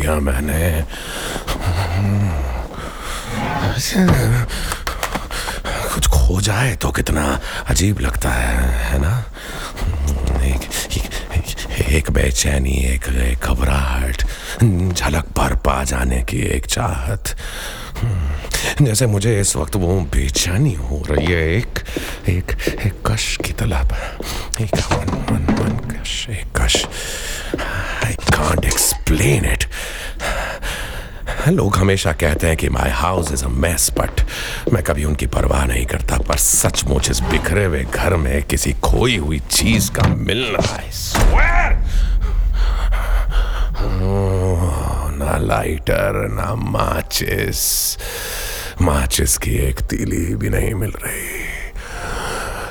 दिया मैंने। कुछ खो जाए तो कितना अजीब लगता है है ना? एक, एक, एक बेचैनी एक, घबराहट झलक पर पा जाने की एक चाहत। जैसे मुझे इस वक्त वो बेचैनी हो रही है एक एक एक कश की तलब। एक वन वन वन कश एक कश। आई कांट एक्सप्लेन इट लोग हमेशा कहते हैं कि my house is a mess but मैं कभी उनकी परवाह नहीं करता, पर सचमुच इस बिखरे हुए घर में किसी खोई हुई चीज़ का मिलना है। स्वेर ना लाइटर ना माचिस माचिस की एक तीली भी नहीं मिल रही।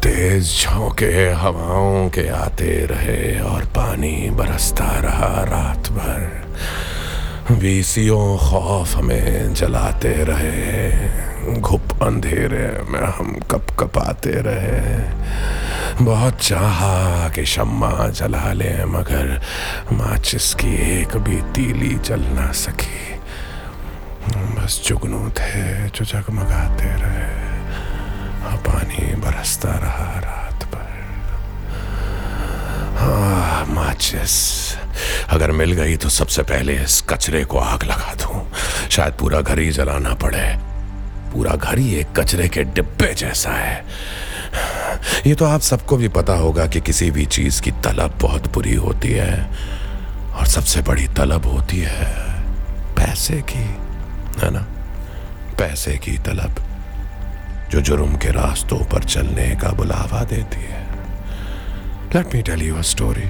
तेज झोंके हवाओं के आते रहे और पानी बरसता रहा रात भर। बीसियों खौफ हमें जलाते रहे घुप अंधेरे में हम कप कपाते रहे बहुत चाहा कि शम्मा जला ले, मगर माचिस की एक भी तीली जल ना सकी। बस जुगनू थे जो जगमगाते रहे। पानी बरसता रहा रात भर। हाँ माचिस। अगर मिल गई तो सबसे पहले इस कचरे को आग लगा दूँ। शायद पूरा घर ही जलाना पड़े। पूरा घर ही एक कचरे के डिब्बे जैसा है। ये तो आप सबको भी पता होगा कि किसी भी चीज़ की तलब बहुत बुरी होती है। और सबसे बड़ी तलब होती है पैसे की, है ना? पैसे की तलब, जो जुर्म के रास्तों पर चलने का बुलावा देती है। Let me tell you a story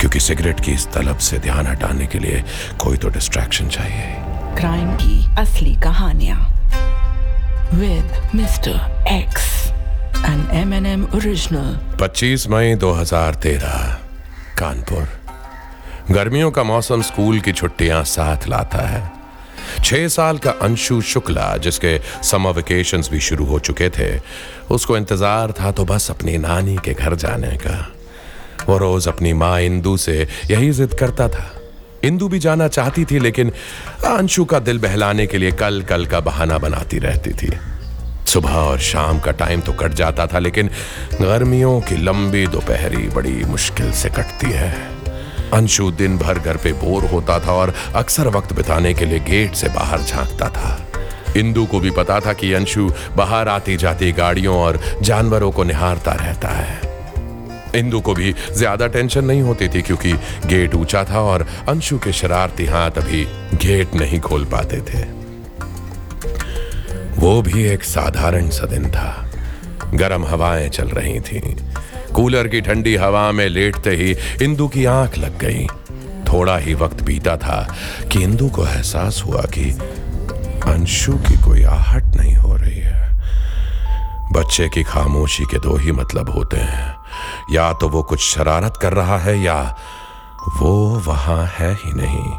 क्योंकि सिगरेट की इस तलब से ध्यान हटाने के लिए कोई तो डिस्ट्रैक्शन चाहिए। क्राइम की असली कहानियाँ with mister X N M N M original 25 मई 2013 कानपुर। गर्मियों का मौसम स्कूल की छुट्टियाँ साथ लाता है। छह साल का अंशु शुक्ला जिसके समर वेकेशंस भी शुरू हो चुके थे उसको इंतज़ार था तो बस अपनी नानी के घर जाने का। वो रोज अपनी माँ इंदू से यही जिद करता था। इंदू भी जाना चाहती थी, लेकिन अंशु का दिल बहलाने के लिए कल कल का बहाना बनाती रहती थी। सुबह और शाम का टाइम तो कट जाता था, लेकिन गर्मियों की लंबी दोपहरी बड़ी मुश्किल से कटती है। अंशु दिन भर घर पे बोर होता था और अक्सर वक्त बिताने के लिए गेट से बाहर झांकता था। इंदू को भी पता था कि अंशु बाहर आती जाती गाड़ियों और जानवरों को निहारता रहता है। इंदू को भी ज़्यादा टेंशन नहीं होती थी क्योंकि गेट ऊँचा था और अंशु के शरारती हाथ अभी गेट नहीं खोल पाते थे। वो भी एक साधारण सा दिन था। गर्म हवाएँ चल रही थीं। कूलर की ठंडी हवा में लेटते ही इंदू की आँख लग गई। थोड़ा ही वक्त बीता था कि इंदू को एहसास हुआ कि अंशु की कोई आहट नहीं हो रही है। बच्चे की खामोशी के दो ही मतलब होते हैं। या तो वो कुछ शरारत कर रहा है या वो वहाँ है ही नहीं।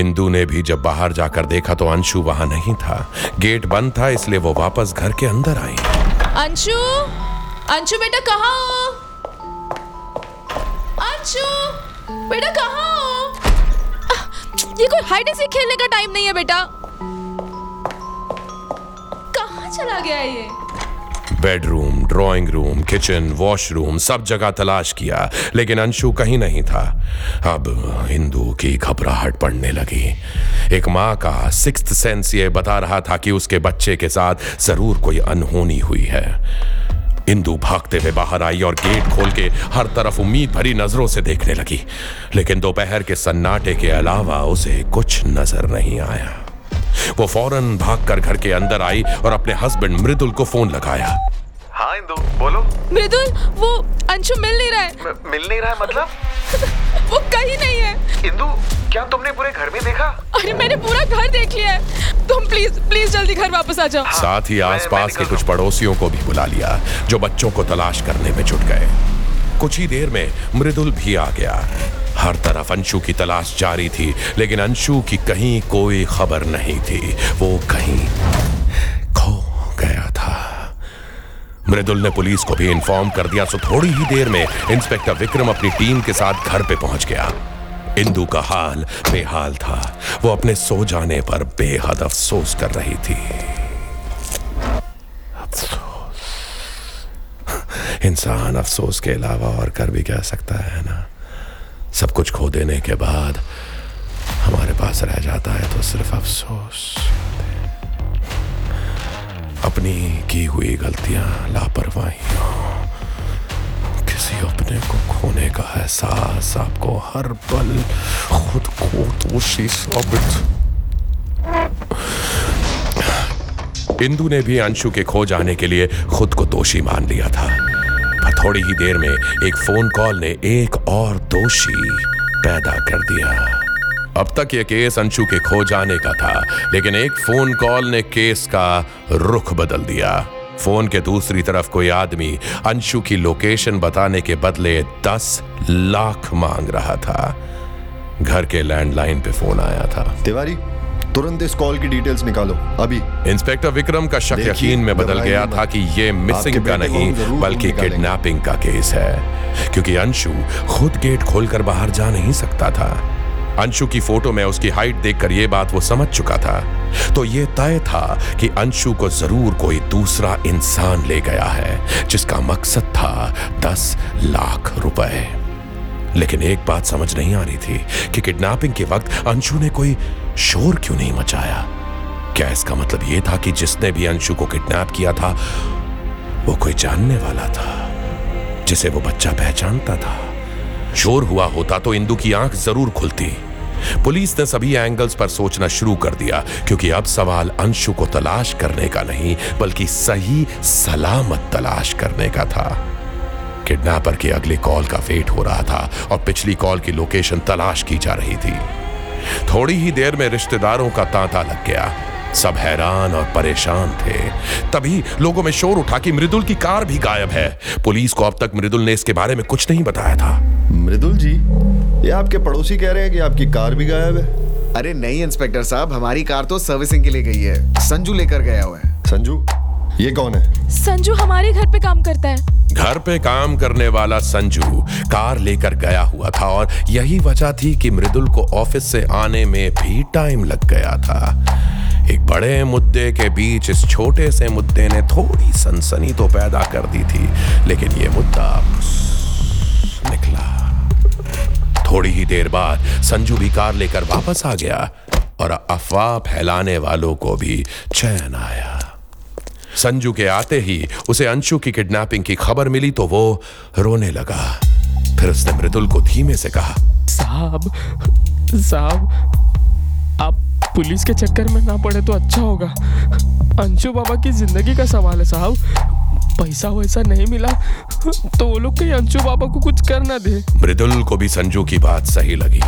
इंदू ने भी जब बाहर जाकर देखा तो अंशु वहाँ नहीं था। गेट बंद था इसलिए वो वापस घर के अंदर आई। अंशु? अंशु बेटा कहाँ हो? अंशु? बेटा कहाँ हो? ये कोई हाइड सीक खेलने का टाइम नहीं है बेटा। कहाँ चला गया ये? Bedroom drawing room kitchen washroom सब जगह तलाश किया लेकिन अंशु कहीं नहीं था अब इंदू की घबराहट पड़ने लगी एक माँ का सिक्स सेंस ये बता रहा था कि उसके बच्चे के साथ ज़रूर कोई अनहोनी हुई है इंदू भागते हुए बाहर आई और गेट खोल के हर तरफ़ उम्मीद भरी नज़रों से देखने लगी लेकिन दोपहर के सन्नाटे के अलावा उसे कुछ नज़र नहीं आया वो फ़ौरन भागकर घर के अंदर आई और अपने हस्बैंड मृदुल को फ़ोन लगाया हाँ इंदु बोलो। मृदुल वो अंशु मिल नहीं रहा है। म- मिल नहीं रहा है मतलब? वो कहीं नहीं है। इंदु क्या तुमने पूरे घर में देखा? अरे मैंने पूरा घर देख लिया है। तुम प्लीज़ प्लीज़ जल्दी घर वापस आ जाओ। हाँ, साथ ही आसपास के कुछ पड़ोसियों को भी बुला लिया जो बच्चों को तलाश करने में जुट गए। कुछ ही देर में मृदुल भी आ गया। हर तरफ़ अंशु की तलाश जारी थी लेकिन अंशु की कहीं कोई खबर नहीं थी। वो कहीं खो गया था मृदुल ने पुलिस को भी इन्फॉर्म कर दिया, सो थोड़ी ही देर में इंस्पेक्टर विक्रम अपनी टीम के साथ घर पे पहुँच गया। इंदु का हाल बेहाल था। वो अपने सो जाने पर बेहद अफसोस कर रही थी। अफसोस। इंसान अफसोस के अलावा और कर भी क्या सकता है ना? सब कुछ खो देने के बाद हमारे पास रह जाता है तो सिर्फ़ अफसोस। अपनी की हुई गलतियाँ लापरवाही किसी अपने को खोने का एहसास, आपको हर पल खुद को दोषी साबित। इंदु ने भी अंशु के खो जाने के लिए खुद को दोषी मान लिया था। पर थोड़ी ही देर में एक फ़ोन कॉल ने एक और दोषी पैदा कर दिया। अब तक यह केस अंशु के खो जाने का था लेकिन एक फ़ोन कॉल ने केस का रुख बदल दिया। फ़ोन के दूसरी तरफ़ कोई आदमी अंशु की लोकेशन बताने के बदले दस लाख मांग रहा था। घर के लैंडलाइन पे फ़ोन आया था। तिवारी तुरंत इस कॉल की डिटेल्स निकालो अभी। इंस्पेक्टर विक्रम का शक यकीन में बदल गया था कि ये मिसिंग का नहीं बल्कि। किडनैपिंग का केस है। क्योंकि अंशु खुद गेट खोलकर बाहर जा नहीं सकता था। अंशु की फ़ोटो में उसकी हाइट देखकर यह बात वो समझ चुका था। तो यह तय था कि अंशु को ज़रूर कोई दूसरा इंसान ले गया है, जिसका मकसद था दस लाख रुपए। लेकिन एक बात समझ नहीं आ रही थी कि किडनैपिंग के वक्त अंशु ने कोई शोर क्यों नहीं मचाया? क्या इसका मतलब यह था कि जिसने भी अंशु को किडनैप किया था, वो कोई जानने वाला था, जिसे वो बच्चा पहचानता था? शोर हुआ होता तो इंदु की आँख ज़रूर खुलती। पुलिस ने सभी एंगल्स पर सोचना शुरू कर दिया, क्योंकि अब सवाल अंशु को तलाश करने का नहीं, बल्कि सही सलामत तलाश करने का था। किडनैपर की अगली कॉल का वेट हो रहा था, और पिछली कॉल की लोकेशन तलाश की जा रही थी। थोड़ी ही देर में रिश्तेदारों का तांता लग गया। सब हैरान और परेशान थे। तभी लोगों में शोर उठा कि मृदुल की कार भी गायब है। पुलिस को अब तक मृदुल ने इसके बारे में कुछ नहीं बताया था। मृदुल जी ये आपके पड़ोसी कह रहे हैं कि आपकी कार भी गायब है? अरे नहीं इंस्पेक्टर साहब हमारी कार तो सर्विसिंग के लिए गई है। संजू लेकर गया हुआ है। संजू ये कौन है? संजू हमारे घर पे काम करता है। घर पे काम करने वाला संजू कार लेकर गया हुआ था और यही वजह थी कि मृदुल को ऑफ़िस से आने में भी टाइम लग गया था। एक बड़े मुद्दे के बीच इस छोटे से मुद्दे ने थोड़ी सनसनी तो पैदा कर दी थी लेकिन ये मुद्दा निकला। थोड़ी ही देर बाद संजू भी कार लेकर वापस आ गया और अफवाह फैलाने वालों को भी चैन आया। संजू के आते ही उसे अंशु की किडनैपिंग की खबर मिली तो वो रोने लगा। फिर उसने मृदुल को धीमे से कहा, साहब साहब, आप पुलिस के चक्कर में ना पड़े तो अच्छा होगा। अंशु बाबा की ज़िंदगी का सवाल है, साहब। पैसा वैसा नहीं मिला तो वो लोग कहीं अंशु बाबा को कुछ कर ना दे। मृदुल को भी संजू की बात सही लगी।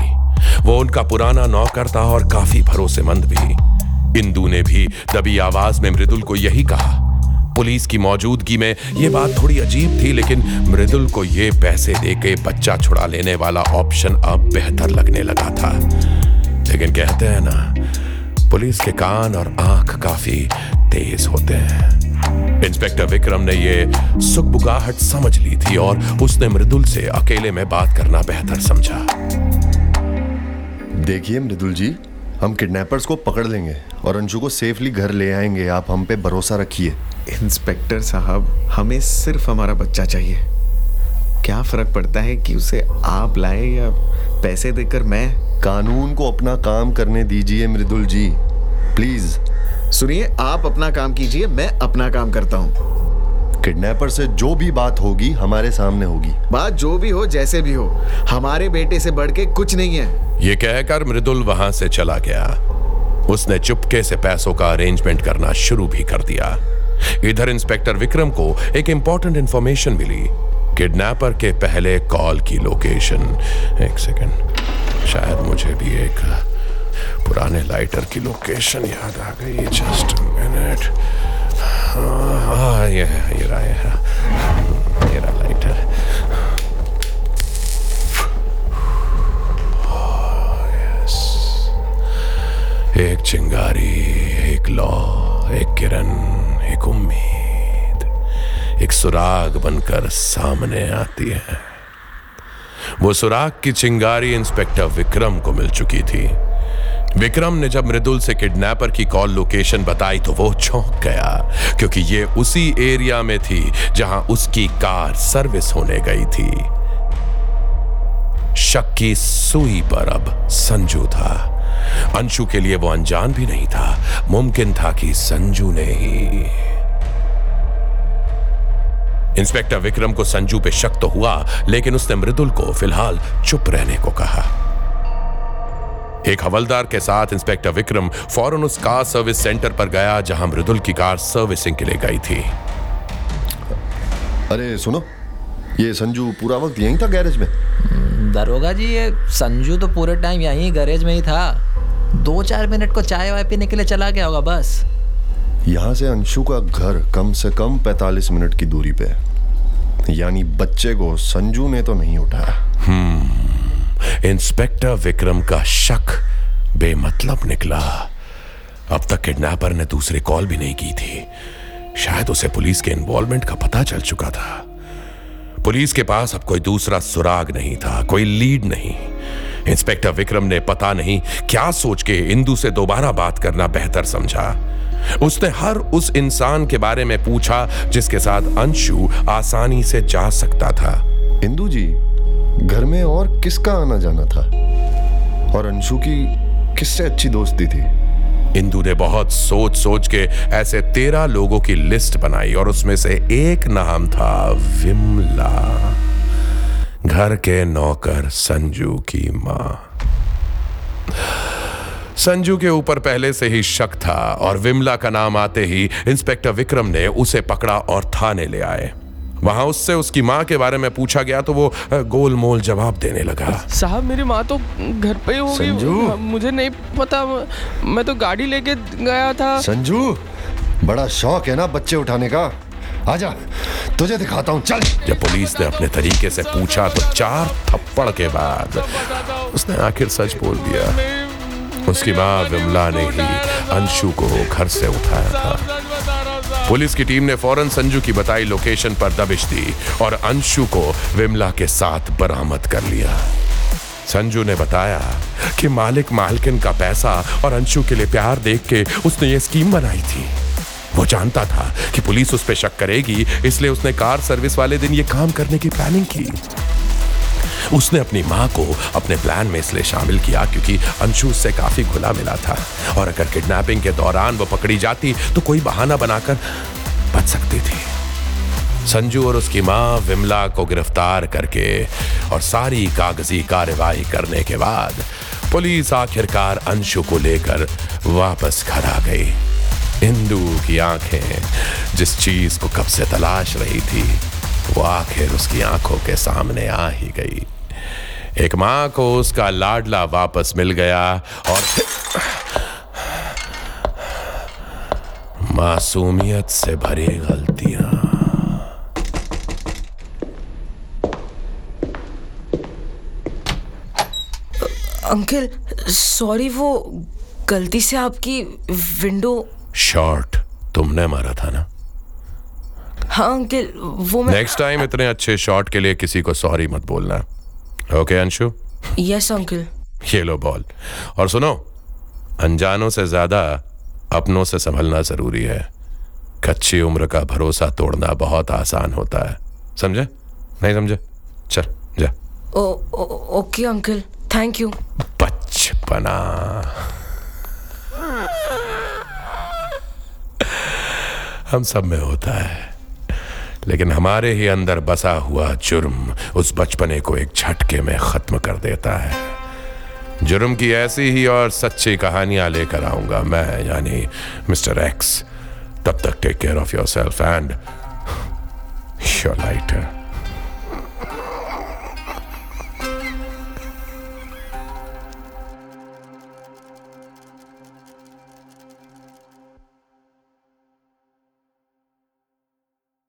वो उनका पुराना नौकर था और काफ़ी भरोसेमंद भी। इंदु ने भी दबी आवाज़ में मृदुल को यही कहा, पुलिस की मौजूदगी में यह बात थोड़ी अजीब थी, लेकिन मृदुल को ये पैसे देके बच्चा छुड़ा लेने वाला ऑप्शन अब बेहतर लगने लगा था। लेकिन कहते हैं ना, पुलिस के कान और आँख काफ़ी तेज होते हैं। इंस्पेक्टर विक्रम ने ये सुखबुगाहट समझ ली थी और उसने मृदुल से अकेले में बात करना बेहतर समझा। देखिए मृदुल जी हम किडनैपर्स को पकड़ लेंगे और अंशु को सेफली घर ले आएँगे। आप हम पे भरोसा रखिए। इंस्पेक्टर साहब हमें सिर्फ़ हमारा बच्चा चाहिए। क्या फ़र्क पड़ता है कि उसे आप लाए या पैसे देकर मैं? कानून को अपना काम करने दीजिए मृदुल जी। प्लीज़ सुनिए आप अपना काम कीजिए मैं अपना काम करता हूँ। किडनैपर से जो भी बात होगी हमारे सामने होगी। बात जो भी हो जैसे भी हो हमारे बेटे से बढ़ के कुछ नहीं है। ये कहकर मृदुल वहाँ से चला गया। उसने चुपके से पैसों का अरेंजमेंट करना शुरू भी कर दिया। इधर इंस्पेक्टर विक्रम को एक इंपॉर्टेंट इंफॉर्मेशन मिली। किडनैपर के पहले कॉल की लोकेशन एक सेकंड शायद मुझे भी एक पुराने लाइटर की लोकेशन याद आ गई जस्ट मिनट हाँ ये है, ये रहा ये रहा ये रहा लाइटर एक चिंगारी, एक लौ, एक किरण, एक उम्मीद, एक सुराग बनकर सामने आती है। वो सुराग की चिंगारी इंस्पेक्टर विक्रम को मिल चुकी थी। विक्रम ने जब मृदुल से किडनैपर की कॉल लोकेशन बताई तो वो चौंक गया, क्योंकि ये उसी एरिया में थी जहाँ उसकी कार सर्विस होने गई थी। शक की सुई पर अब संजू था। अंशु के लिए वो अनजान भी नहीं था, मुमकिन था कि संजू ने ही। इंस्पेक्टर विक्रम को संजू पे शक तो हुआ, लेकिन उसने मृदुल को फ़िलहाल चुप रहने को कहा। एक हवलदार के साथ इंस्पेक्टर विक्रम फ़ौरन उस कार सर्विस सेंटर पर गया जहाँ मृदुल की कार सर्विसिंग के लिए गई थी। अरे सुनो। ये संजू पूरा वक्त यहीं था गैरेज में? दरोगा जी ये संजू तो पूरे टाइम यहीं गैरेज में ही था। दो चार मिनट को चाय वाय पीने के लिए चला गया होगा बस। यहाँ से अंशु का घर कम से कम 45 मिनट की दूरी पे है। यानी बच्चे को संजू ने तो नहीं उठाया। इंस्पेक्टर विक्रम का शक बेमतलब निकला। अब तक किडनैपर ने दूसरी कॉल भी नहीं की थी। शायद उसे पुलिस के इन्वॉल्वमेंट का पता चल चुका था। पुलिस के पास अब कोई दूसरा सुराग नहीं था, कोई लीड नहीं। इंस्पेक्टर विक्रम ने पता नहीं क्या सोच के इंदू से दोबारा बात करना बेहतर समझा। उसने हर उस इंसान के बारे में पूछा जिसके साथ अंशु आसानी से जा सकता था। इंदू जी घर में और किसका आना जाना था? और अंशु की किससे अच्छी दोस्ती थी? इंदु ने बहुत सोच सोच के ऐसे तेरह लोगों की लिस्ट बनाई और उसमें से एक नाम था विमला। घर के नौकर संजू की माँ। संजू के ऊपर पहले से ही शक था और विमला का नाम आते ही इंस्पेक्टर विक्रम ने उसे पकड़ा और थाने ले आए। वहाँ उससे उसकी माँ के बारे में पूछा गया तो वो गोलमोल जवाब देने लगा। साहब मेरी माँ तो घर पे ही होगी। संजू? मुझे नहीं पता मैं तो गाड़ी लेके गया था। संजू बड़ा शौक है ना बच्चे उठाने का। आजा तुझे दिखाता हूँ चल। जब पुलिस ने अपने तरीके से पूछा तो चार थप्पड़ के बाद उसने आखिर सच बोल दिया। उसकी माँ विमला ने ही अंशु को घर से उठाया था। पुलिस की टीम ने फ़ौरन संजू की बताई लोकेशन पर दबिश दी और अंशु को विमला के साथ बरामद कर लिया। संजू ने बताया कि मालिक मालकिन का पैसा और अंशु के लिए प्यार देख के उसने ये स्कीम बनाई थी। वो जानता था कि पुलिस उस पर शक करेगी, इसलिए उसने कार सर्विस वाले दिन ये काम करने की प्लानिंग की। उसने अपनी माँ को अपने प्लान में इसलिए शामिल किया क्योंकि अंशु उससे काफ़ी घुला मिला था। और अगर किडनैपिंग के दौरान वो पकड़ी जाती तो कोई बहाना बनाकर बच सकती थी। संजू और उसकी माँ विमला को गिरफ़्तार करके और सारी कागज़ी कार्यवाही करने के बाद पुलिस आखिरकार अंशु को लेकर वापस घर आ गई। इंदू की आँखें जिस चीज़ को कब से तलाश रही थी, वो आखिर उसकी आँखों के सामने आ ही गई। एक माँ को उसका लाडला वापस मिल गया और मासूमियत से भरी गलतियाँ। अंकल सॉरी वो गलती से आपकी विंडो शॉर्ट तुमने मारा था ना? हाँ अंकल वो मैं नेक्स्ट टाइम इतने अच्छे शॉट के लिए किसी को सॉरी मत बोलना। ओके अंशु यस अंकल ये लो बॉल और सुनो अनजानों से ज़्यादा अपनों से संभलना ज़रूरी है कच्ची उम्र का भरोसा तोड़ना बहुत आसान होता है समझे नहीं समझे चल जा oh, oh, okay uncle thank you बचपना हम सब में होता है लेकिन हमारे ही अंदर बसा हुआ जुर्म उस बचपने को एक झटके में खत्म कर देता है। जुर्म की ऐसी ही और सच्ची कहानियाँ लेकर आऊँगा मैं, यानी मिस्टर एक्स। तब तक take care of yourself and your lighter